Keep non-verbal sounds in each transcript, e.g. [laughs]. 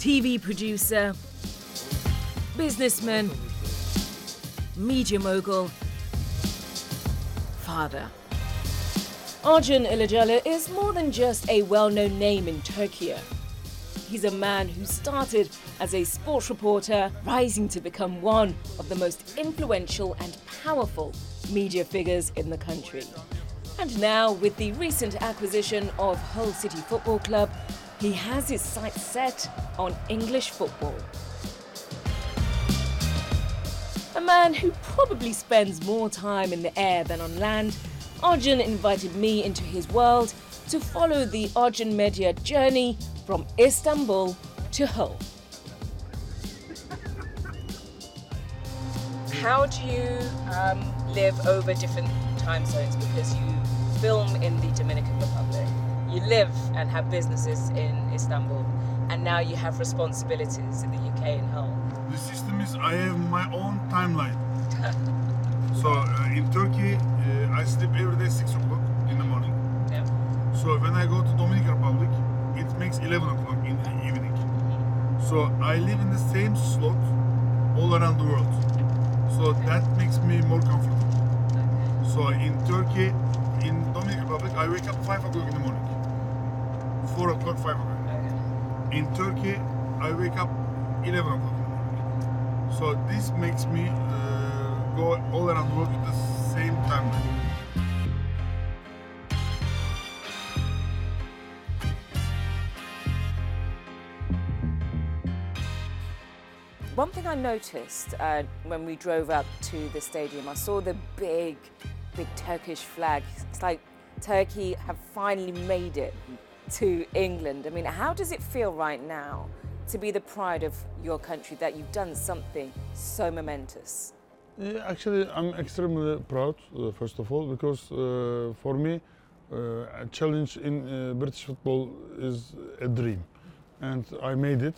TV producer, businessman, media mogul, father. Acun Ilicali is more than just a well-known name in Turkey. He's a man who started as a sports reporter, rising to become one of the most influential and powerful media figures in the country. And now, with the recent acquisition of Hull City Football Club, he has his sights set on English football. A man who probably spends more time in the air than on land, Acun invited me into his world to follow the Acun Media journey from Istanbul to Hull. How do you um, live over different time zones? Because you film in the Dominican Republic, you live and have businesses in Istanbul, and now you have responsibilities in the UK and Hull. The system is I have my own timeline. [laughs] so uh, in Turkey, uh, I sleep every day six o'clock in the morning. Yeah. So when I go to Dominican Republic, it makes 11 o'clock in the evening. So I live in the same slot all around the world. So that makes me more comfortable. So in Turkey, in Dominican Republic, I wake up 5 o'clock in the morning. 4 o'clock, 5 o'clock. In Turkey, I wake up 11 o'clock. So this makes me uh, go all around the world with the same time. One thing I noticed uh, when we drove up to the stadium, I saw the big, big Turkish flag. It's like Turkey have finally made it to England. I mean, how does it feel right now to be the pride of your country that you've done something so momentous? Yeah, actually, I'm extremely proud, uh, first of all, because uh, for me, uh, a challenge in uh, British football is a dream. And I made it.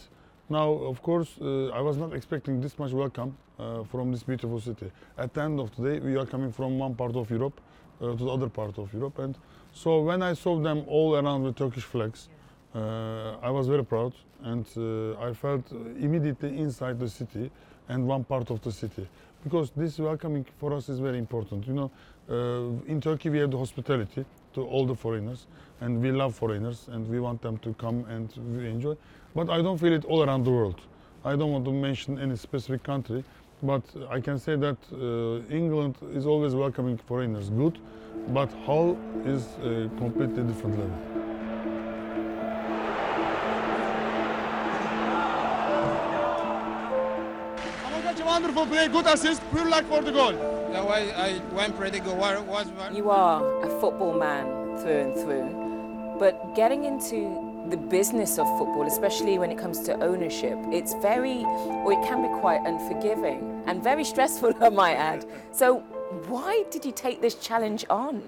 Now, of course, uh, I was not expecting this much welcome uh, from this beautiful city. At the end of the day, we are coming from one part of Europe to the other part of Europe. And so when I saw them all around with Turkish flags, uh, I was very proud and uh, I felt immediately inside the city and one part of the city because this welcoming for us is very important. You know, uh, in Turkey we have the hospitality to all the foreigners and we love foreigners and we want them to come and we enjoy. But I don't feel it all around the world. I don't want to mention any specific country, but I can say that uh, England is always welcoming foreigners good, but Hull is a completely different level. Amagachi, wonderful play, good assist, pure luck for the goal. Yeah, well, I went pretty good. What was You are a football man through and through, but getting into the business of football, especially when it comes to ownership, it's very, or it can be quite unforgiving and very stressful, [laughs] I might add. So, why did you take this challenge on?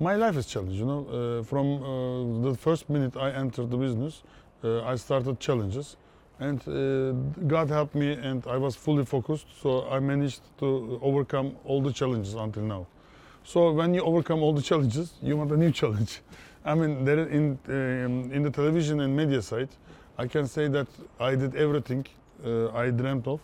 My life is challenge, you know. Uh, from uh, the first minute I entered the business, uh, I started challenges, and uh, God helped me, and I was fully focused. So I managed to overcome all the challenges until now. So when you overcome all the challenges, you want a new [laughs] challenge. I mean, there in um, in the television and media side, I can say that I did everything uh, I dreamt of,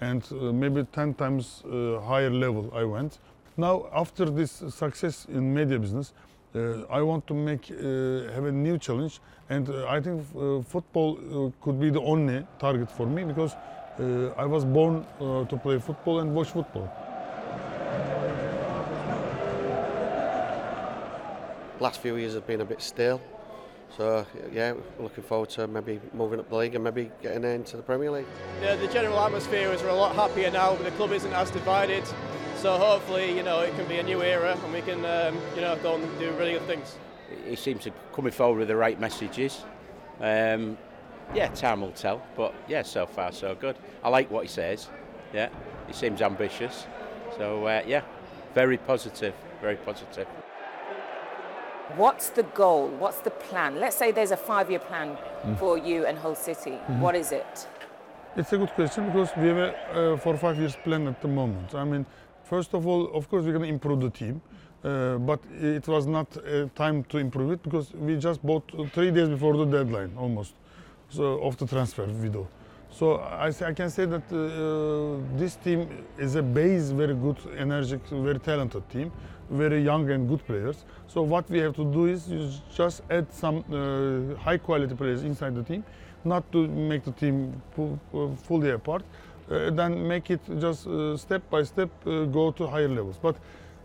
and uh, maybe 10 times uh, higher level I went. Now, after this success in media business, uh, I want to make uh, have a new challenge, and uh, I think football could be the only target for me because I was born to play football and watch football. Last few years have been a bit stale. So yeah, looking forward to maybe moving up the league and maybe getting into the Premier League. The, the general atmosphere is we're a lot happier now, but the club isn't as divided. So hopefully, you know, it can be a new era and we can, um, you know, go and do really good things. he seems to be coming forward with the right messages. Um, yeah, time will tell, but yeah, so far so good. I like what he says. Yeah, he seems ambitious. So uh, yeah, very positive, very positive. What's the goal? What's the plan? Let's say there's a five year plan for you and Hull City. What is it? It's a good question because we have a uh, for five years plan at the moment. I mean, first of all, of course, we're going to improve the team, uh, but it was not uh, time to improve it because we just bought three days before the deadline almost. so of the transfer window. So I, I can say that uh, this team is a base, very good, energetic, very talented team, very young and good players. So what we have to do is just add some uh, high quality players inside the team, not to make the team fully apart, uh, then make it just uh, step by step uh, go to higher levels. But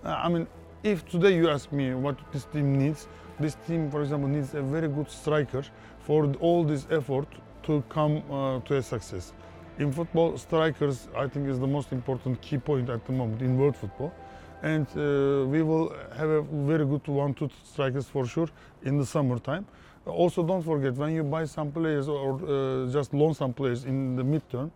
uh, I mean, if today you ask me what this team needs, this team, for example, needs a very good striker for all this effort to come uh, to a success. In football, strikers, I think, is the most important key point at the moment in world football. And uh, we will have a very good one-two strikers for sure in the summertime. Also, don't forget when you buy some players or uh, just loan some players in the midterm,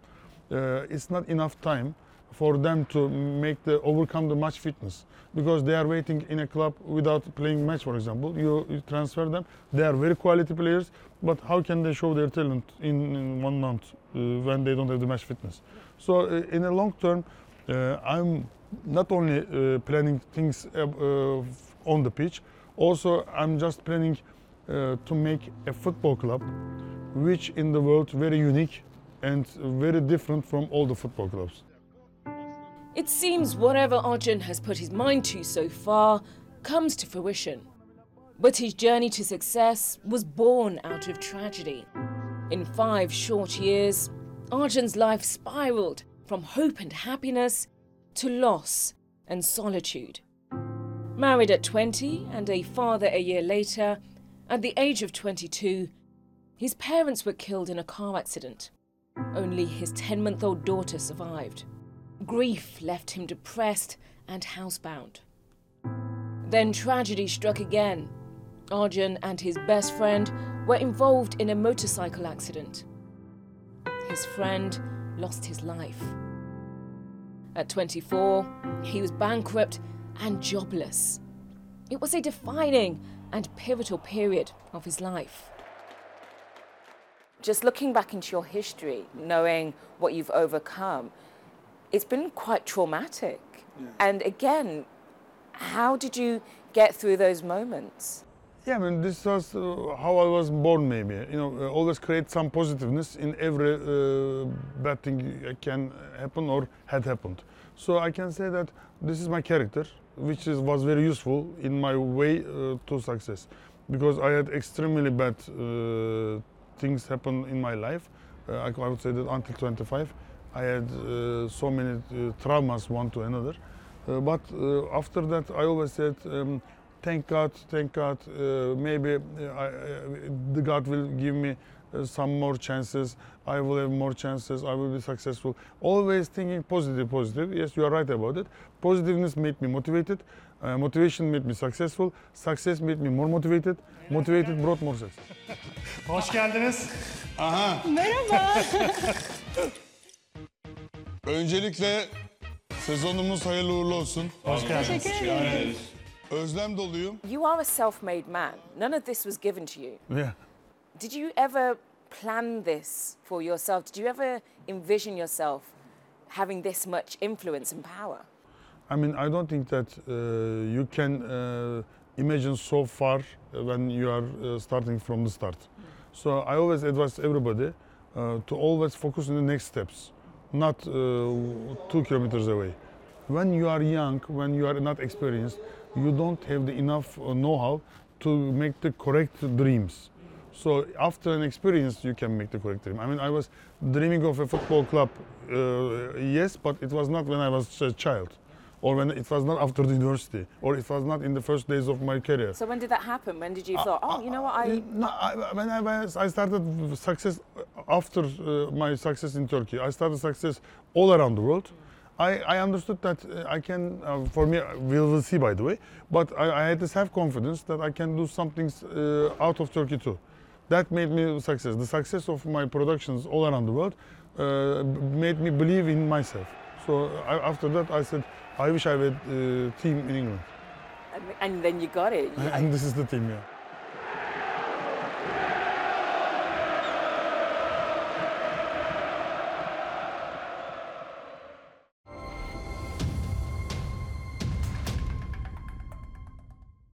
uh, it's not enough time for them to make the overcome the match fitness. Because they are waiting in a club without playing match for example. You, you transfer them. They are very quality players but how can they show their talent in, in one month uh, when they don't have the match fitness? So uh, in the long term uh, i'm not only uh, planning things uh, on the pitch also i'm just planning uh, to make a football club which in the world very unique and very different from all the football clubs It seems whatever Acun has put his mind to so far comes to fruition. But his journey to success was born out of tragedy. In five short years, Acun's life spiraled from hope and happiness to loss and solitude. Married at 20 and a father a year later, at the age of 22, his parents were killed in a car accident. Only his 10 month old daughter survived. Grief left him depressed and housebound. Then tragedy struck again. Acun and his best friend were involved in a motorcycle accident. His friend lost his life. At 24, he was bankrupt and jobless. It was a defining and pivotal period of his life. Just looking back into your history, knowing what you've overcome, it's been quite traumatic. And again, how did you get through those moments? Yeah, I mean, this was uh, how I was born, maybe. You know, uh, always create some positiveness in every uh, bad thing can happen or had happened. So I can say that this is my character, which is, was very useful in my way uh, to success. Because I had extremely bad uh, things happen in my life. Uh, I, I would say that until 25, I had uh, so many uh, traumas one to another. Uh, but uh, after that, I always said, um, thank God, thank God. Uh, maybe uh, I, uh, the God will give me uh, some more chances. I will have more chances. I will be successful. Always thinking positive, positive. Yes, you are right about it. Positiveness made me motivated. Uh, motivation made me successful. Success made me more motivated. Motivated brought more success. [laughs] Hoş geldiniz. Aha. [laughs] Öncelikle sezonumuz hayırlı uğurlu olsun. Hoş geldiniz. Özlem doluyum. You are a self made man. None of this was given to you. Yeah. Did you ever plan this for yourself? Did you ever envision yourself having this much influence and power? I mean, I don't think that uh, you can uh, imagine so far when you are uh, starting from the start. So I always advise everybody uh, to always focus on the next steps, not uh, two kilometers away. When you are young, when you are not experienced, you don't have the enough uh, know-how to make the correct dreams. So after an experience, you can make the correct dream. I mean, I was dreaming of a football club, uh, yes, but it was not when I was a child, or when it was not after the university, or it was not in the first days of my career. So when did that happen? When did you thought, oh, you know what, I No, I, when I, was, I started success after uh, my success in Turkey, I started success all around the world. I, I understood that uh, I can, uh, for me, we will see by the way, but I, I had this confidence that I can do some things uh, out of Turkey too. That made me success. The success of my productions all around the world uh, made me believe in myself. So I, after that, I said, I wish I had a uh, team in England. and, and then you got it. You- [laughs] And this is the team, yeah.